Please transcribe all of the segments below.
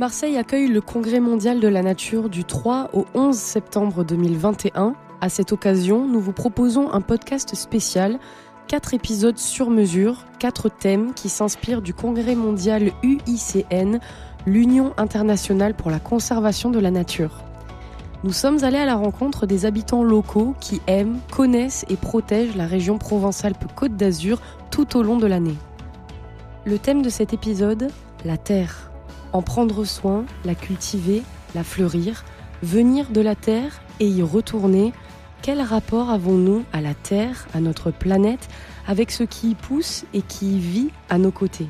Marseille accueille le Congrès mondial de la nature du 3 au 11 septembre 2021. À cette occasion, nous vous proposons un podcast spécial, quatre épisodes sur mesure, quatre thèmes qui s'inspirent du Congrès mondial UICN, l'Union internationale pour la conservation de la nature. Nous sommes allés à la rencontre des habitants locaux qui aiment, connaissent et protègent la région Provence-Alpes-Côte d'Azur tout au long de l'année. Le thème de cet épisode, la terre. En prendre soin, la cultiver, la fleurir, venir de la terre et y retourner, quel rapport avons-nous à la terre, à notre planète, avec ce qui y pousse et qui y vit à nos côtés?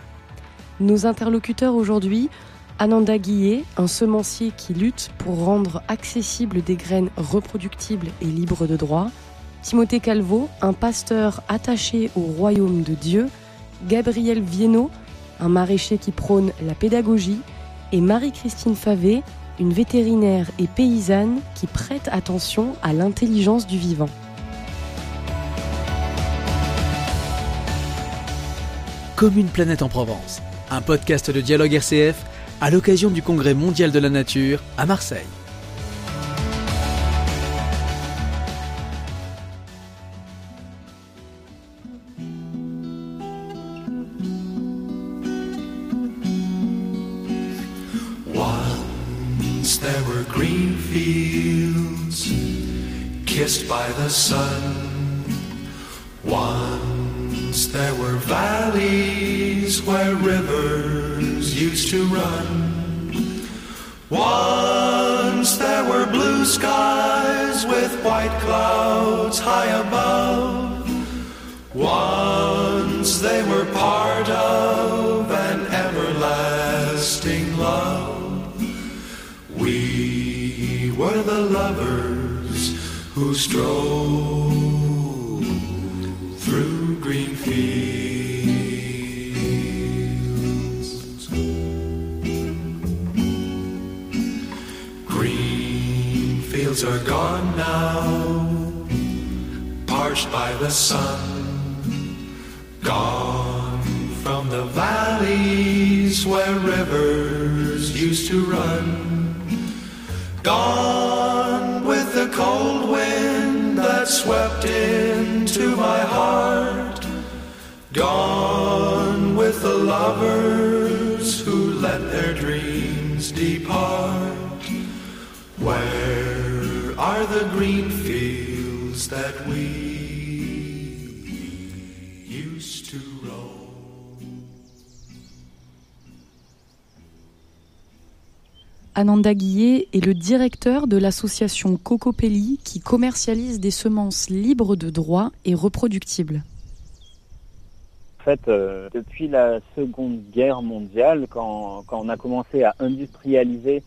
Nos interlocuteurs aujourd'hui, Ananda Guillet, un semencier qui lutte pour rendre accessibles des graines reproductibles et libres de droit, Timothée Calvo, un pasteur attaché au royaume de Dieu, Gabriel Viennot, un maraîcher qui prône la pédagogie, et Marie-Christine Favé, une vétérinaire et paysanne qui prête attention à l'intelligence du vivant. Comme une planète en Provence, un podcast de dialogue RCF à l'occasion du Congrès mondial de la nature à Marseille. by the sun. Once there were valleys where rivers used to run. Once there were blue skies with white clouds high above. Once they were part of an everlasting love. We were the lovers who stroll fields are gone now, parched by the sun, gone from the valleys where rivers used to run. Gone with the cold wind that swept into my heart. Gone with the lovers the green fields that we Ananda Guillet est le directeur de l'association Cocopelli qui commercialise des semences libres de droit et reproductibles. En fait, euh, depuis la Seconde Guerre mondiale, quand, on a commencé à industrialiser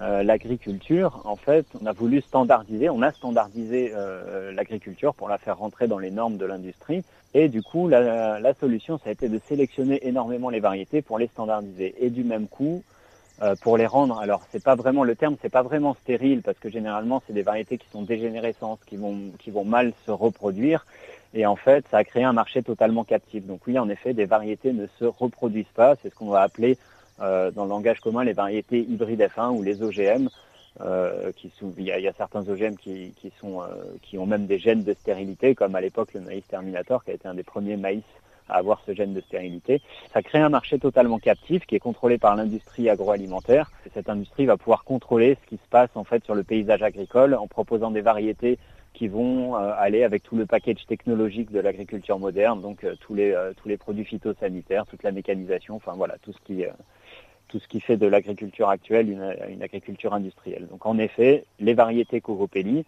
euh, l'agriculture, en fait, on a voulu standardiser, on a standardisé euh, l'agriculture pour la faire rentrer dans les normes de l'industrie. Et du coup, la, solution, ça a été de sélectionner énormément les variétés pour les standardiser. Et du même coup, euh, pour les rendre. Alors c'est pas vraiment le terme, c'est pas vraiment stérile parce que généralement c'est des variétés qui sont dégénérescentes, qui vont qui vont mal se reproduire. Et en fait, ça a créé un marché totalement captif. Donc oui, en effet, des variétés ne se reproduisent pas. C'est ce qu'on va appeler euh, dans le langage commun les variétés hybrides F1 ou les OGM. Euh, il, y a, certains OGM qui, euh, qui ont même des gènes de stérilité, comme à l'époque le maïs Terminator, qui a été un des premiers maïs à avoir ce gène de stérilité. Ça crée un marché totalement captif qui est contrôlé par l'industrie agroalimentaire. cette industrie va pouvoir contrôler ce qui se passe en fait sur le paysage agricole en proposant des variétés qui vont euh, aller avec tout le package technologique de l'agriculture moderne, donc euh, tous les euh, tous les produits phytosanitaires, toute la mécanisation, enfin voilà tout ce qui fait de l'agriculture actuelle une, agriculture industrielle. Donc en effet, les variétés Cocopelli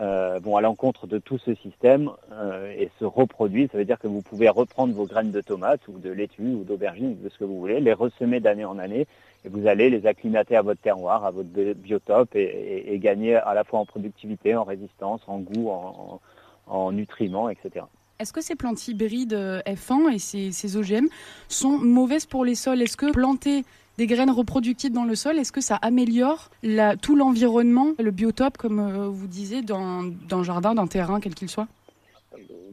euh, vont à l'encontre de tout ce système euh, et se reproduisent. Ça veut dire que vous pouvez reprendre vos graines de tomates ou de laitue ou d'aubergine, de ce que vous voulez, les ressemer d'année en année et vous allez les acclimater à votre terroir, à votre biotope et, gagner à la fois en productivité, en résistance, en goût, en, nutriments, etc. Est-ce que ces plantes hybrides F1 et ces, ces OGM sont mauvaises pour les sols? Est-ce que planter des graines reproductibles dans le sol, est-ce que ça améliore tout l'environnement, le biotope, comme vous disiez, dans, dans un jardin, d'un terrain, quel qu'il soit?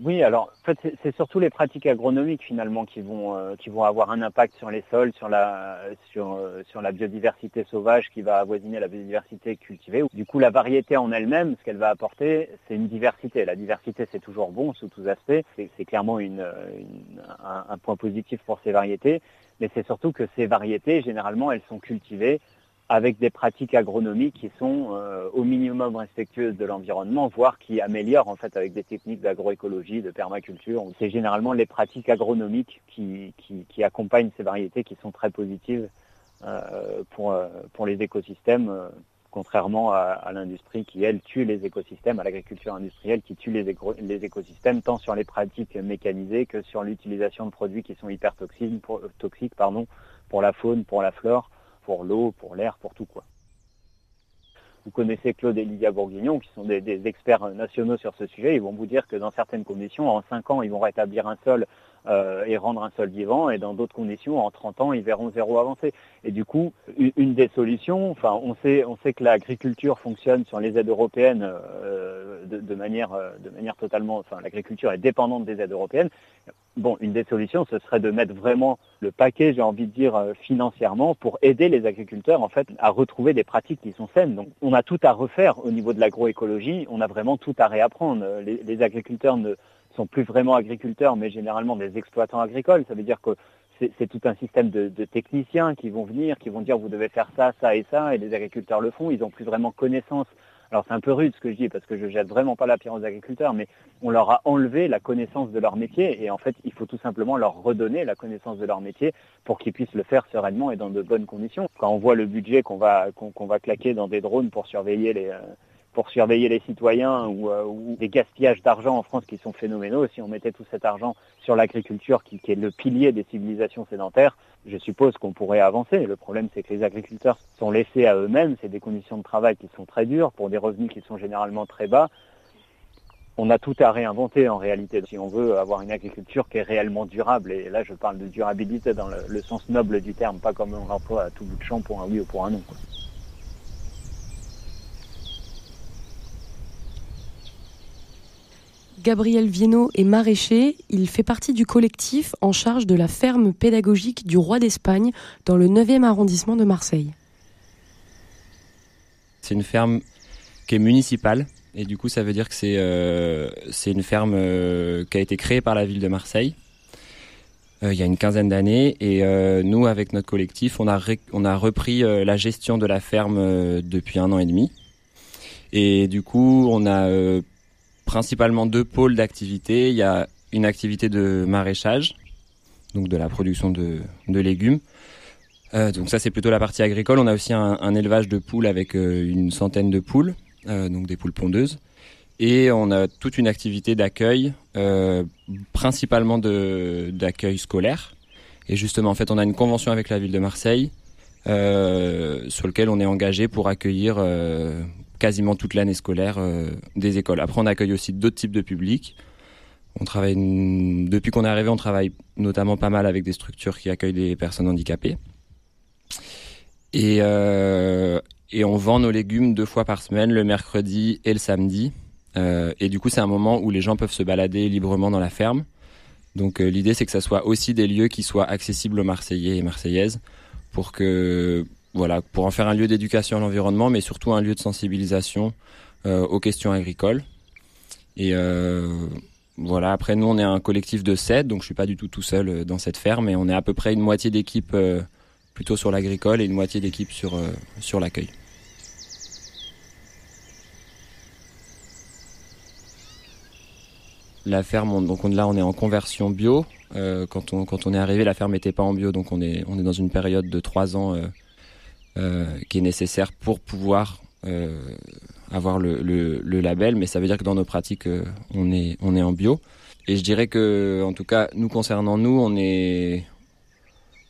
Oui, alors en fait, c'est surtout les pratiques agronomiques finalement qui vont euh, qui vont avoir un impact sur les sols, sur la sur euh, sur la biodiversité sauvage qui va avoisiner la biodiversité cultivée. Du coup, la variété en elle-même, ce qu'elle va apporter, c'est une diversité. La diversité, c'est toujours bon sous tous aspects. C'est clairement un point positif pour ces variétés, mais c'est surtout que ces variétés, généralement, elles sont cultivées avec des pratiques agronomiques qui sont euh, au minimum respectueuses de l'environnement, voire qui améliorent en fait avec des techniques d'agroécologie, de permaculture. C'est généralement les pratiques agronomiques qui, accompagnent ces variétés qui sont très positives euh, pour, euh, pour les écosystèmes, contrairement à, l'industrie qui, elle, tue les écosystèmes, à l'agriculture industrielle qui tue les, écosystèmes tant sur les pratiques mécanisées que sur l'utilisation de produits qui sont hyper toxiques, pour la faune, pour la flore pour l'eau, pour l'air, pour tout quoi. Vous connaissez Claude et Lydia Bourguignon, qui sont des, experts nationaux sur ce sujet. Ils vont vous dire que dans certaines conditions, en 5 ans, ils vont rétablir un sol euh, et rendre un sol vivant, et dans d'autres conditions, en 30 ans, ils verront zéro avancé. Et du coup, une, des solutions, enfin, on sait, on sait que l'agriculture fonctionne sur les aides européennes euh, de, manière, euh, de manière totalement, enfin, l'agriculture est dépendante des aides européennes. Bon, une des solutions, ce serait de mettre vraiment le paquet, j'ai envie de dire, financièrement pour aider les agriculteurs, en fait, à retrouver des pratiques qui sont saines. Donc, on a tout à refaire au niveau de l'agroécologie. On a vraiment tout à réapprendre. Les, les agriculteurs ne sont plus vraiment agriculteurs, mais généralement des exploitants agricoles. Ça veut dire que c'est tout un système de, techniciens qui vont venir, qui vont dire vous devez faire ça, ça et ça, et les agriculteurs le font. Ils n'ont plus vraiment connaissance alors c'est un peu rude ce que je dis parce que je jette vraiment pas la pierre aux agriculteurs, mais on leur a enlevé la connaissance de leur métier et en fait il faut tout simplement leur redonner la connaissance de leur métier pour qu'ils puissent le faire sereinement et dans de bonnes conditions. Quand on voit le budget qu'on va qu'on va claquer dans des drones pour surveiller les euh, pour surveiller les citoyens ou, euh, des gaspillages d'argent en France qui sont phénoménaux. Si on mettait tout cet argent sur l'agriculture, qui, est le pilier des civilisations sédentaires, je suppose qu'on pourrait avancer. Le problème, c'est que les agriculteurs sont laissés à eux-mêmes. C'est des conditions de travail qui sont très dures pour des revenus qui sont généralement très bas. On a tout à réinventer en réalité si on veut avoir une agriculture qui est réellement durable. Et là, je parle de durabilité dans le, le sens noble du terme, pas comme on l'emploie à tout bout de champ pour un oui ou pour un non. Quoi. Gabriel Viennot est maraîcher. Il fait partie du collectif en charge de la ferme pédagogique du roi d'Espagne dans le 9e arrondissement de Marseille. C'est une ferme qui est municipale et du coup ça veut dire que c'est euh, une ferme euh, qui a été créée par la ville de Marseille euh, il y a une quinzaine d'années et nous avec notre collectif on a, on a repris la gestion de la ferme depuis un an et demi et du coup on a principalement deux pôles d'activité. Il y a une activité de maraîchage, donc de la production de, légumes. Euh, donc ça c'est plutôt la partie agricole. On a aussi un, élevage de poules avec euh, une centaine de poules, euh, donc des poules pondeuses. Et on a toute une activité d'accueil, principalement d'accueil scolaire. Et justement, en fait, on a une convention avec la ville de Marseille sur lequel on est engagé pour accueillir quasiment toute l'année scolaire euh, des écoles. Après, on accueille aussi d'autres types de publics. On travaille depuis qu'on est arrivé, on travaille notamment pas mal avec des structures qui accueillent des personnes handicapées. Et, euh, on vend nos légumes deux fois par semaine, le mercredi et le samedi. Euh, et du coup, c'est un moment où les gens peuvent se balader librement dans la ferme. Donc l'idée, c'est que ça soit aussi des lieux qui soient accessibles aux Marseillais et Marseillaises pour que voilà, pour en faire un lieu d'éducation à l'environnement, mais surtout un lieu de sensibilisation euh, aux questions agricoles. Et euh, voilà, après nous on est un collectif de 7, donc je suis pas du tout tout seul euh, dans cette ferme, et on est à peu près une moitié d'équipe plutôt sur l'agricole et une moitié d'équipe sur, sur l'accueil. La ferme, on, donc on, là on est en conversion bio. Quand, on, quand on est arrivé, la ferme n'était pas en bio, donc on est, on est dans une période de 3 ans qui est nécessaire pour pouvoir euh, avoir le, label, mais ça veut dire que dans nos pratiques, euh, on est on est en bio. Et je dirais que, en tout cas, nous concernant nous, on est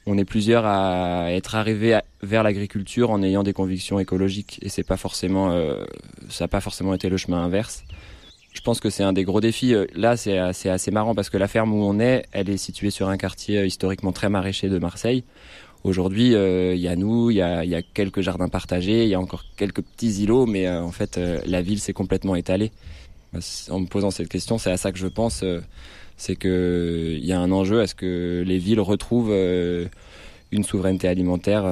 on est plusieurs à être arrivés vers l'agriculture en ayant des convictions écologiques, et c'est pas forcément euh, ça n'a pas forcément été le chemin inverse. Je pense que c'est un des gros défis. Là, c'est assez, assez marrant parce que la ferme où on est, elle est située sur un quartier historiquement très maraîcher de Marseille Aujourd'hui, il y a nous, il y a, y a, quelques jardins partagés, il y a encore quelques petits îlots, mais en fait, la ville s'est complètement étalée. En me posant cette question, c'est à ça que je pense. c'est que il y a un enjeu à ce que les villes retrouvent une souveraineté alimentaire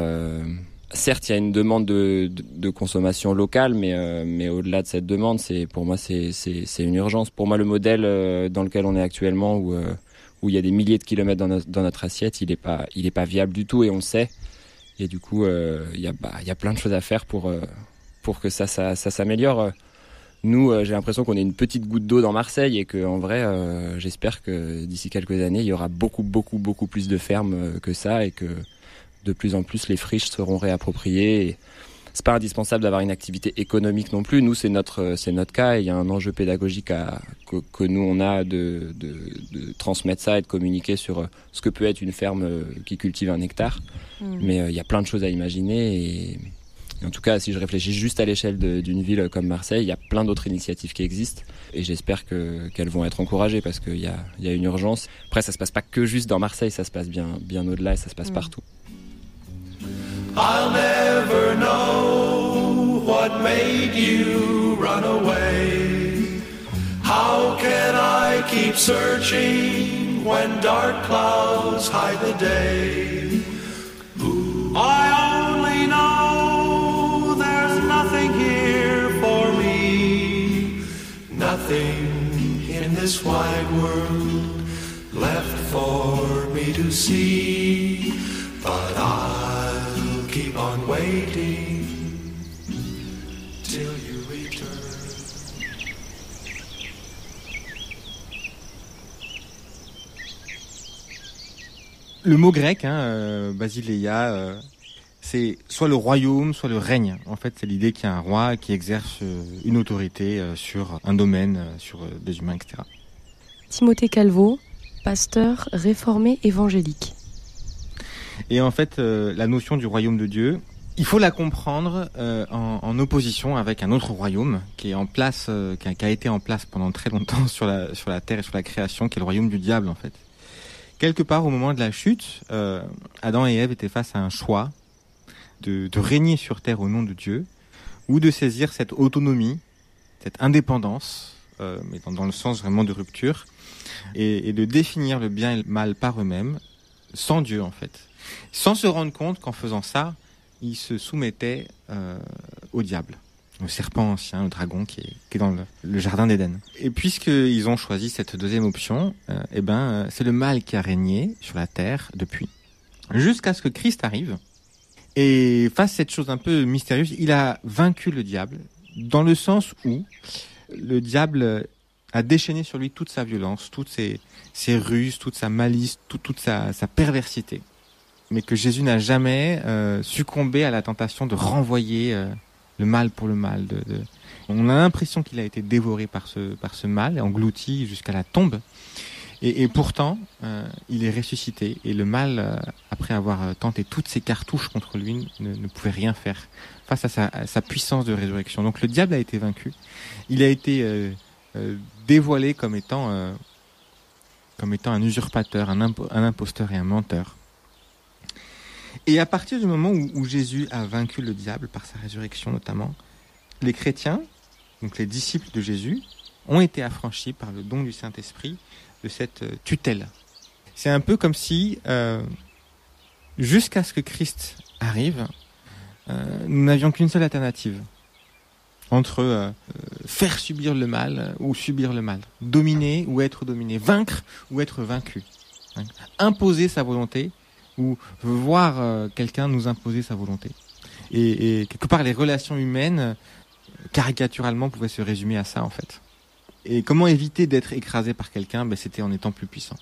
certes, il y a une demande de, de, consommation locale, mais, euh, mais au-delà de cette demande, c'est pour moi c'est une urgence. Pour moi, le modèle euh, dans lequel on est actuellement, où, euh, où il y a des milliers de kilomètres dans, notre assiette, il n'est pas, il est pas viable du tout, et on le sait. Et du coup, il y, a, bah, y a plein de choses à faire pour, pour que ça, ça, ça s'améliore. Nous, j'ai l'impression qu'on est une petite goutte d'eau dans Marseille et que, en vrai, j'espère que d'ici quelques années, il y aura beaucoup, beaucoup, beaucoup plus de fermes que ça et que de plus en plus les friches seront réappropriées. C'est pas indispensable d'avoir une activité économique non plus. Nous, c'est notre, c'est notre cas. Et il y a un enjeu pédagogique à, que, nous on a de, de, transmettre ça et de communiquer sur ce que peut être une ferme qui cultive un hectare. Mmh. Mais euh, il y a plein de choses à imaginer et, en tout cas, si je réfléchis juste à l'échelle d'une ville comme Marseille, il y a plein d'autres initiatives qui existent et j'espère qu'elles vont être encouragées parce qu'il y a, y a, une urgence. Après, ça se passe pas que juste dans Marseille, ça se passe bien, bien au-delà et ça se passe mmh. partout. I'll never know what made you run away. How can I keep searching when dark clouds hide the day? I only know there's nothing here for me, nothing in this wide world left for me to see, but I'll keep on waiting Le mot grec, hein, euh, Basileia, euh, c'est soit le royaume, soit le règne. En fait, c'est l'idée qu'il y a un roi qui exerce euh, une autorité sur un domaine, sur des humains, etc. Timothée Calvo, pasteur réformé évangélique. Et en fait, euh, la notion du royaume de Dieu, il faut la comprendre euh, en, en, opposition avec un autre royaume qui est en place, euh, qui, a, qui, a, été en place pendant très longtemps sur la sur la terre et sur la création, qui est le royaume du diable en fait. Quelque part au moment de la chute, Adam et Ève étaient face à un choix de, régner sur terre au nom de Dieu ou de saisir cette autonomie, cette indépendance, mais dans, le sens vraiment de rupture, et, de définir le bien et le mal par eux-mêmes, sans Dieu en fait. Sans se rendre compte qu'en faisant ça, il se soumettait euh, au diable, au serpent ancien, au dragon qui est, dans le, jardin d'Éden. Et puisqu'ils ont choisi cette deuxième option, euh, eh ben, euh, c'est le mal qui a régné sur la terre depuis, jusqu'à ce que Christ arrive. Et face à cette chose un peu mystérieuse, il a vaincu le diable, dans le sens où le diable a déchaîné sur lui toute sa violence, toutes ses, ruses, toute sa malice, toute sa perversité mais que Jésus n'a jamais euh, succombé à la tentation de renvoyer le mal pour le mal. De, de... On a l'impression qu'il a été dévoré par ce, par ce mal, englouti jusqu'à la tombe. Et, pourtant, euh, il est ressuscité. Et le mal, euh, après avoir tenté toutes ses cartouches contre lui, ne, pouvait rien faire face à sa, puissance de résurrection. Donc le diable a été vaincu. Il a été euh, dévoilé comme étant, comme étant un usurpateur, un imposteur et un menteur. Et à partir du moment où, Jésus a vaincu le diable par sa résurrection notamment, les chrétiens, donc les disciples de Jésus, ont été affranchis par le don du Saint-Esprit de cette euh, tutelle. C'est un peu comme si, euh, jusqu'à ce que Christ arrive, euh, nous n'avions qu'une seule alternative entre faire subir le mal ou subir le mal, dominer ou être dominé, vaincre ou être vaincu, imposer sa volonté ou voir euh, quelqu'un nous imposer sa volonté. Et, et, quelque part, les relations humaines, caricaturalement, pouvaient se résumer à ça, en fait. Et comment éviter d'être écrasé par quelqu'un? Ben, C'était en étant plus puissant.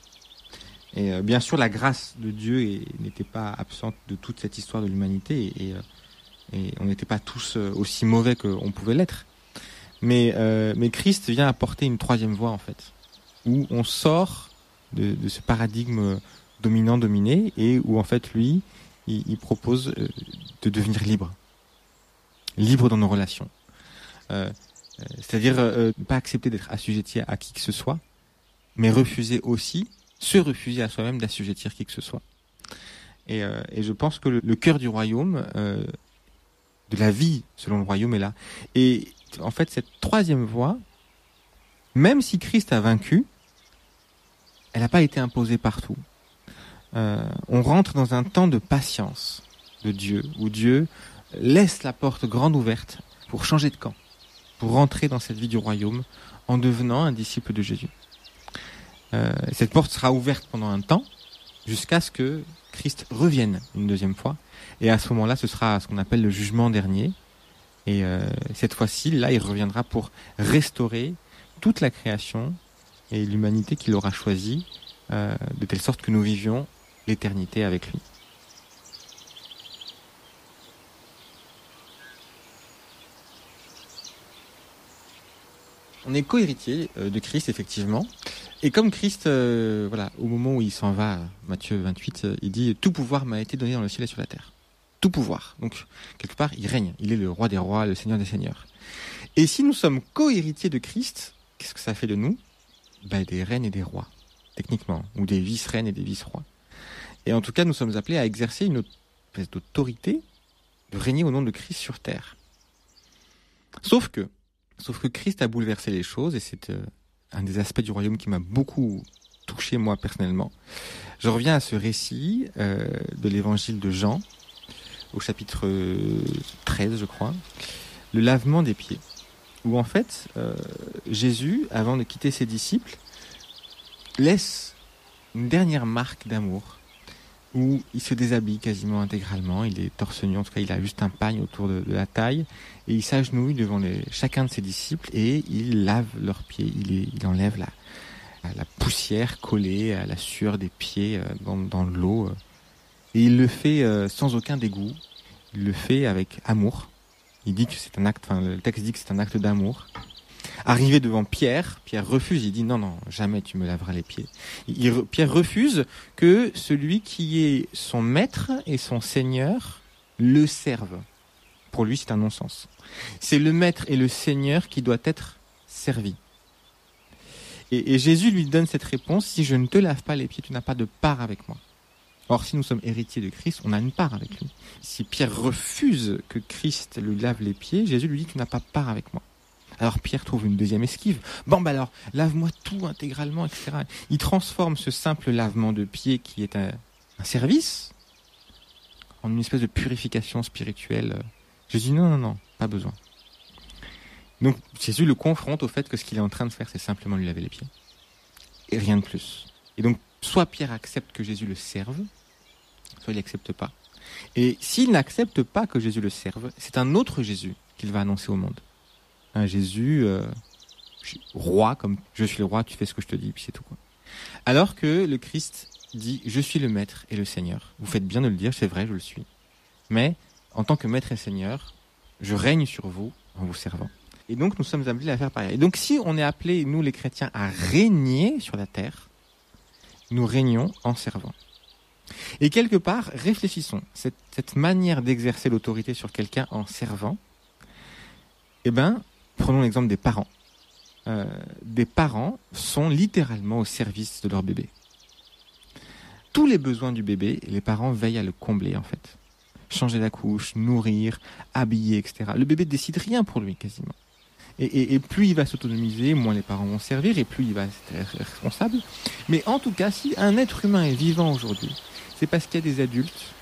Et euh, bien sûr, la grâce de Dieu n'était pas absente de toute cette histoire de l'humanité, et, et, on n'était pas tous euh, aussi mauvais qu'on pouvait l'être. Mais, mais Christ vient apporter une troisième voie, en fait, où on sort de, de ce paradigme dominant-dominé, et où en fait lui, il, propose euh, de devenir libre. Libre dans nos relations. Euh, euh, c'est-à-dire ne pas accepter d'être assujetti à qui que ce soit, mais refuser aussi, se refuser à soi-même d'assujettir qui que ce soit. Et, euh, et je pense que le, le cœur du royaume, euh, de la vie selon le royaume est là. Et en fait, cette troisième voie, même si Christ a vaincu, elle n'a pas été imposée partout. Euh, on rentre dans un temps de patience de Dieu, où Dieu laisse la porte grande ouverte pour changer de camp, pour rentrer dans cette vie du royaume en devenant un disciple de Jésus. Euh, cette porte sera ouverte pendant un temps, jusqu'à ce que Christ revienne une deuxième fois. Et à ce moment-là, ce sera ce qu'on appelle le jugement dernier. Et euh, cette fois-ci, là, il reviendra pour restaurer toute la création et l'humanité qu'il aura choisie, de telle sorte que nous vivions l'éternité avec lui. On est co-héritier euh, de Christ, effectivement. Et comme Christ, euh, voilà, au moment où il s'en va, Matthieu 28, euh, il dit Tout pouvoir m'a été donné dans le ciel et sur la terre. Tout pouvoir. Donc, quelque part, il règne. Il est le roi des rois, le seigneur des seigneurs. Et si nous sommes co-héritiers de Christ, qu'est-ce que ça fait de nous? Ben, Des reines et des rois, techniquement. Ou des vice-reines et des vice-rois. Et en tout cas, nous sommes appelés à exercer une espèce d'autorité de régner au nom de Christ sur terre. Sauf que, sauf que Christ a bouleversé les choses et c'est euh, un des aspects du royaume qui m'a beaucoup touché moi personnellement. Je reviens à ce récit euh, de l'évangile de Jean au chapitre 13 je crois, le lavement des pieds. Où en fait euh, Jésus, avant de quitter ses disciples, laisse une dernière marque d'amour où il se déshabille quasiment intégralement, il est torse nu, en tout cas il a juste un pagne autour de, la taille, et il s'agenouille devant chacun de ses disciples et il lave leurs pieds, il, enlève la, poussière collée à la sueur des pieds euh, dans, l'eau, et il le fait euh, sans aucun dégoût, il le fait avec amour, il dit que c'est un acte, enfin le texte dit que c'est un acte d'amour. Arrivé devant Pierre, Pierre refuse, il dit non, non, jamais tu me laveras les pieds. Pierre refuse que celui qui est son maître et son seigneur le serve. Pour lui, c'est un non-sens. C'est le maître et le seigneur qui doit être servi. Et, et Jésus lui donne cette réponse, si je ne te lave pas les pieds, tu n'as pas de part avec moi. Or, si nous sommes héritiers de Christ, on a une part avec lui. Si Pierre refuse que Christ lui lave les pieds, Jésus lui dit, tu n'as pas part avec moi. Alors Pierre trouve une deuxième esquive. Bon, bah alors, lave-moi tout intégralement, etc. Il transforme ce simple lavement de pieds qui est un, service en une espèce de purification spirituelle. Jésus dit non, non, non, pas besoin. Donc Jésus le confronte au fait que ce qu'il est en train de faire, c'est simplement lui laver les pieds. Et rien de plus. Et donc, soit Pierre accepte que Jésus le serve, soit il n'accepte pas. Et s'il n'accepte pas que Jésus le serve, c'est un autre Jésus qu'il va annoncer au monde. Un Jésus euh, roi, comme je suis le roi, tu fais ce que je te dis, puis c'est tout. Quoi. Alors que le Christ dit, je suis le maître et le Seigneur. Vous faites bien de le dire, c'est vrai, je le suis. Mais en tant que maître et Seigneur, je règne sur vous en vous servant. Et donc nous sommes appelés à faire pareil. Et donc si on est appelés, nous les chrétiens, à régner sur la terre, nous régnons en servant. Et quelque part, réfléchissons. Cette, cette manière d'exercer l'autorité sur quelqu'un en servant, eh ben, prenons l'exemple des parents. Euh, des parents sont littéralement au service de leur bébé. Tous les besoins du bébé, les parents veillent à le combler en fait. Changer la couche, nourrir, habiller, etc. Le bébé décide rien pour lui quasiment. Et, plus il va s'autonomiser, moins les parents vont servir, et plus il va être responsable. Mais en tout cas, si un être humain est vivant aujourd'hui, c'est parce qu'il y a des adultes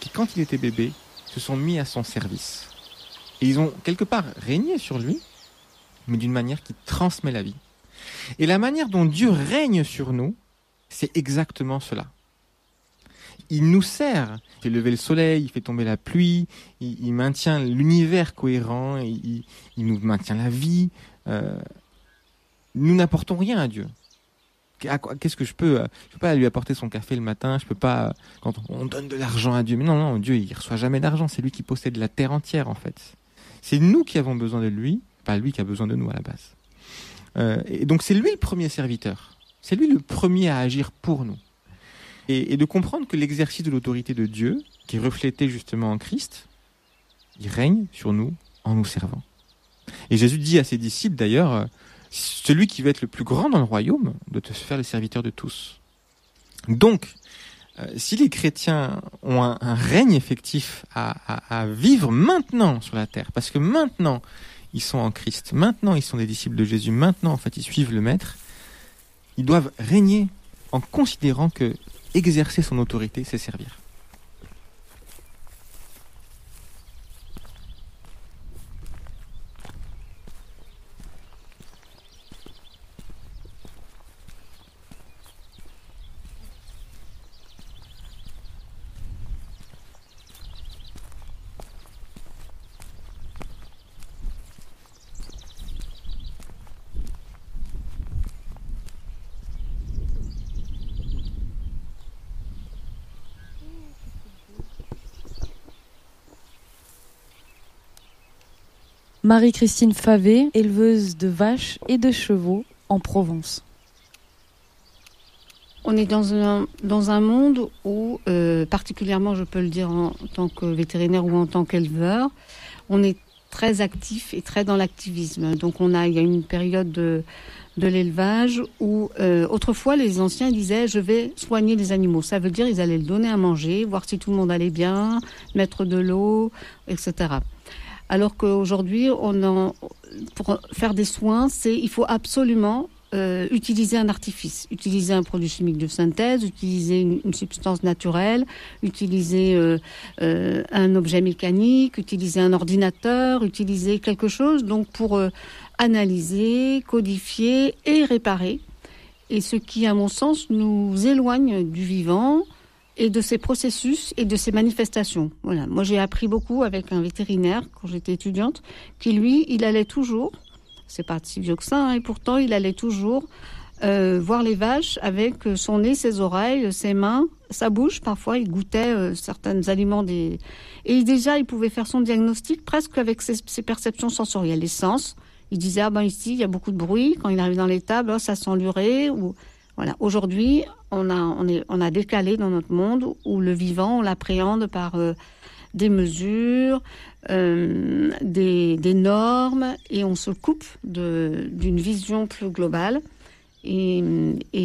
qui, quand il était bébé, se sont mis à son service. Et ils ont quelque part régné sur lui, mais d'une manière qui transmet la vie. Et la manière dont Dieu règne sur nous, c'est exactement cela. Il nous sert, il fait lever le soleil, il fait tomber la pluie, il, maintient l'univers cohérent, il, nous maintient la vie. Euh, nous n'apportons rien à Dieu. Qu'est-ce que je peux Je peux pas lui apporter son café le matin. Je peux pas quand on donne de l'argent à Dieu. Mais non, non, Dieu il reçoit jamais d'argent. C'est lui qui possède la terre entière en fait. C'est nous qui avons besoin de lui, pas lui qui a besoin de nous à la base. Euh, et donc c'est lui le premier serviteur. C'est lui le premier à agir pour nous. Et, et de comprendre que l'exercice de l'autorité de Dieu, qui est reflété justement en Christ, il règne sur nous en nous servant. Et Jésus dit à ses disciples d'ailleurs, euh, celui qui veut être le plus grand dans le royaume doit te faire le serviteur de tous. Donc, si les chrétiens ont un, règne effectif à, vivre maintenant sur la terre, parce que maintenant ils sont en Christ, maintenant ils sont des disciples de Jésus, maintenant en fait ils suivent le Maître, ils doivent régner en considérant que exercer son autorité, c'est servir. Marie-Christine Favé, éleveuse de vaches et de chevaux en Provence. On est dans un, monde où, euh, particulièrement je peux le dire en, tant que vétérinaire ou en tant qu'éleveur, on est très actif et très dans l'activisme. Donc on a, il y a une période de, de l'élevage où euh, autrefois les anciens disaient je vais soigner les animaux. Ça veut dire ils allaient le donner à manger, voir si tout le monde allait bien, mettre de l'eau, etc alors qu'aujourd'hui, on pour faire des soins, c'est il faut absolument euh, utiliser un artifice, utiliser un produit chimique de synthèse, utiliser une, substance naturelle, utiliser euh, euh, un objet mécanique, utiliser un ordinateur, utiliser quelque chose donc pour analyser, codifier et réparer. Et ce qui, à mon sens, nous éloigne du vivant, et de ces processus et de ces manifestations. Voilà. Moi, j'ai appris beaucoup avec un vétérinaire quand j'étais étudiante, qui lui, il allait toujours, c'est pas si vieux que ça, hein, et pourtant il allait toujours euh, voir les vaches avec son nez, ses oreilles, ses mains, sa bouche. Parfois, il goûtait euh, certains aliments des et déjà, il pouvait faire son diagnostic presque avec ses, ses perceptions sensorielles, les sens. Il disait ah ben ici il y a beaucoup de bruit quand il arrive dans les tables, oh, ça sent ou voilà. Aujourd'hui, on a, on, est, on a décalé dans notre monde où le vivant, on l'appréhende par euh, des mesures, euh, des, normes, et on se coupe d'une vision plus globale. Et,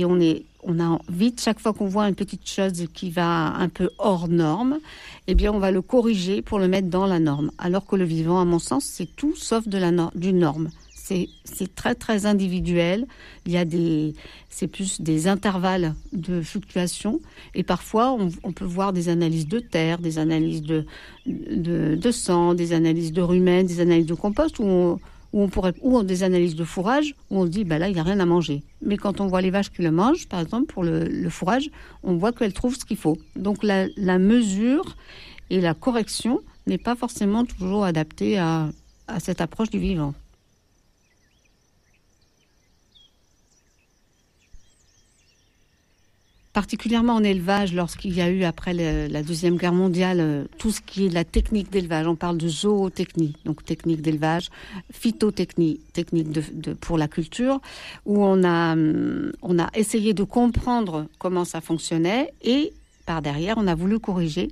on, est, on a vite, chaque fois qu'on voit une petite chose qui va un peu hors norme, eh bien, on va le corriger pour le mettre dans la norme. Alors que le vivant, à mon sens, c'est tout sauf de la d'une norme c'est très très individuel. Il y a des, c'est plus des intervalles de fluctuation et parfois on, peut voir des analyses de terre, des analyses de, de, sang, des analyses de rumen, des analyses de compost où où on pourrait, ou des analyses de fourrage où on dit bah là il n'y a rien à manger. Mais quand on voit les vaches qui le mangent, par exemple pour le, fourrage, on voit qu'elles trouvent ce qu'il faut. Donc la, la mesure et la correction n'est pas forcément toujours adaptée à, à cette approche du vivant. Particulièrement en élevage, lorsqu'il y a eu après la Deuxième Guerre mondiale euh, tout ce qui est la technique d'élevage. On parle de zootechnie, donc technique d'élevage, phytotechnie, technique pour la culture, où on a, hum, on a essayé de comprendre comment ça fonctionnait et par derrière, on a voulu corriger.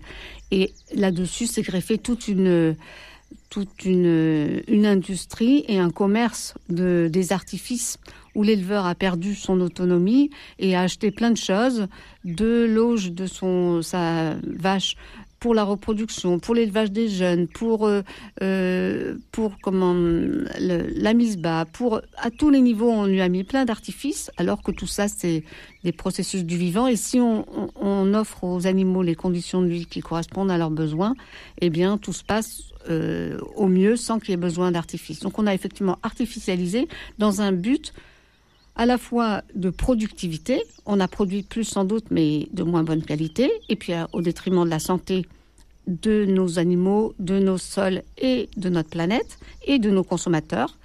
Et là-dessus, s'est greffé toute une toute une, une industrie et un commerce de, des artifices où l'éleveur a perdu son autonomie et a acheté plein de choses, de l'auge de son sa vache pour la reproduction, pour l'élevage des jeunes, pour euh, euh pour comment la mise bas, pour à tous les niveaux on lui a mis plein d'artifices, alors que tout ça c'est des processus du vivant. Et si on, on, offre aux animaux les conditions de vie qui correspondent à leurs besoins, eh bien tout se passe euh, au mieux sans qu'il y ait besoin d'artifices. Donc on a effectivement artificialisé dans un but à la fois de productivité, on a produit plus sans doute, mais de moins bonne qualité, et puis euh, au détriment de la santé de nos animaux, de nos sols et de notre planète, et de nos consommateurs,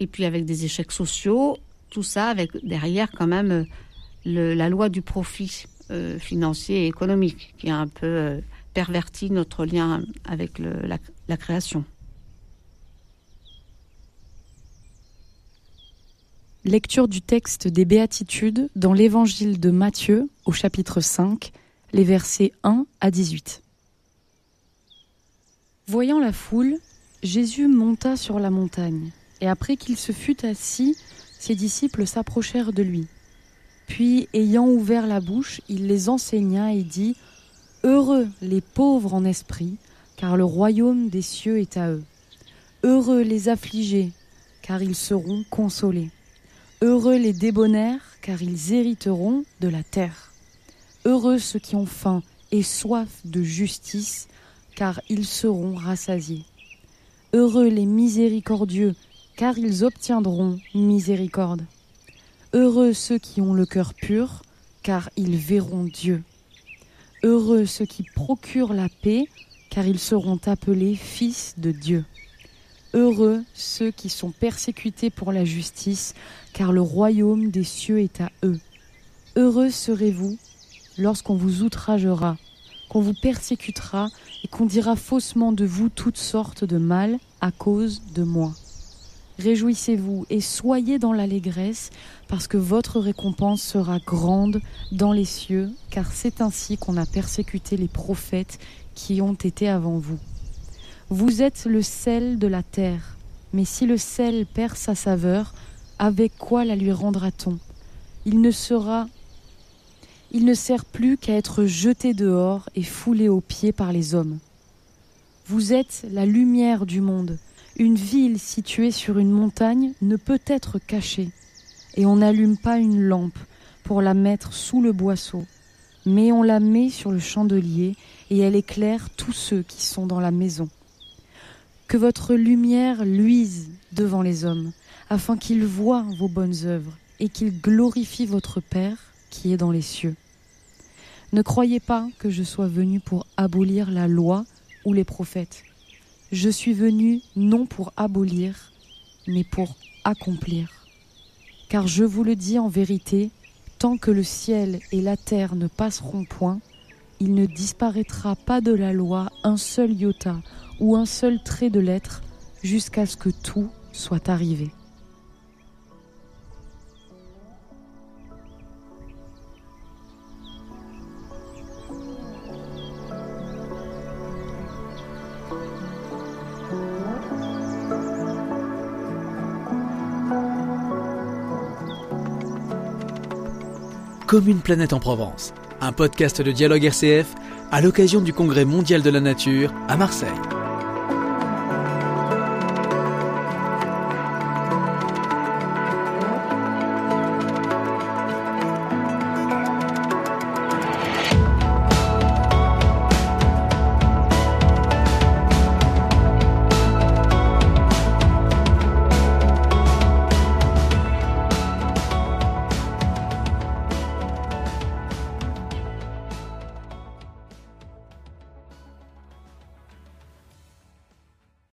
et puis avec des échecs sociaux, tout ça avec derrière quand même euh, la loi du profit euh, financier et économique, qui a un peu perverti notre lien avec la création. Lecture du texte des Béatitudes dans l'Évangile de Matthieu au chapitre 5, les versets 1 à 18. Voyant la foule, Jésus monta sur la montagne, et après qu'il se fut assis, ses disciples s'approchèrent de lui. Puis, ayant ouvert la bouche, il les enseigna et dit Heureux les pauvres en esprit, car le royaume des cieux est à eux. Heureux les affligés, car ils seront consolés. Heureux les débonnaires, car ils hériteront de la terre. Heureux ceux qui ont faim et soif de justice, car ils seront rassasiés. Heureux les miséricordieux, car ils obtiendront miséricorde. Heureux ceux qui ont le cœur pur, car ils verront Dieu. Heureux ceux qui procurent la paix, car ils seront appelés fils de Dieu. Heureux ceux qui sont persécutés pour la justice, car le royaume des cieux est à eux. Heureux serez-vous lorsqu'on vous outragera, qu'on vous persécutera et qu'on dira faussement de vous toutes sortes de mal à cause de moi. Réjouissez-vous et soyez dans l'allégresse, parce que votre récompense sera grande dans les cieux, car c'est ainsi qu'on a persécuté les prophètes qui ont été avant vous. Vous êtes le sel de la terre, mais si le sel perd sa saveur, avec quoi la lui rendra-t-on? Il ne sera il ne sert plus qu'à être jeté dehors et foulé aux pieds par les hommes. Vous êtes la lumière du monde. Une ville située sur une montagne ne peut être cachée, et on n'allume pas une lampe pour la mettre sous le boisseau, mais on la met sur le chandelier, et elle éclaire tous ceux qui sont dans la maison. Que votre lumière luise devant les hommes, afin qu'ils voient vos bonnes œuvres, et qu'ils glorifient votre Père qui est dans les cieux. Ne croyez pas que je sois venu pour abolir la loi ou les prophètes. Je suis venu non pour abolir, mais pour accomplir. Car je vous le dis en vérité, tant que le ciel et la terre ne passeront point, il ne disparaîtra pas de la loi un seul iota ou un seul trait de lettre jusqu'à ce que tout soit arrivé. Comme une planète en Provence, un podcast de dialogue RCF à l'occasion du Congrès mondial de la nature à Marseille.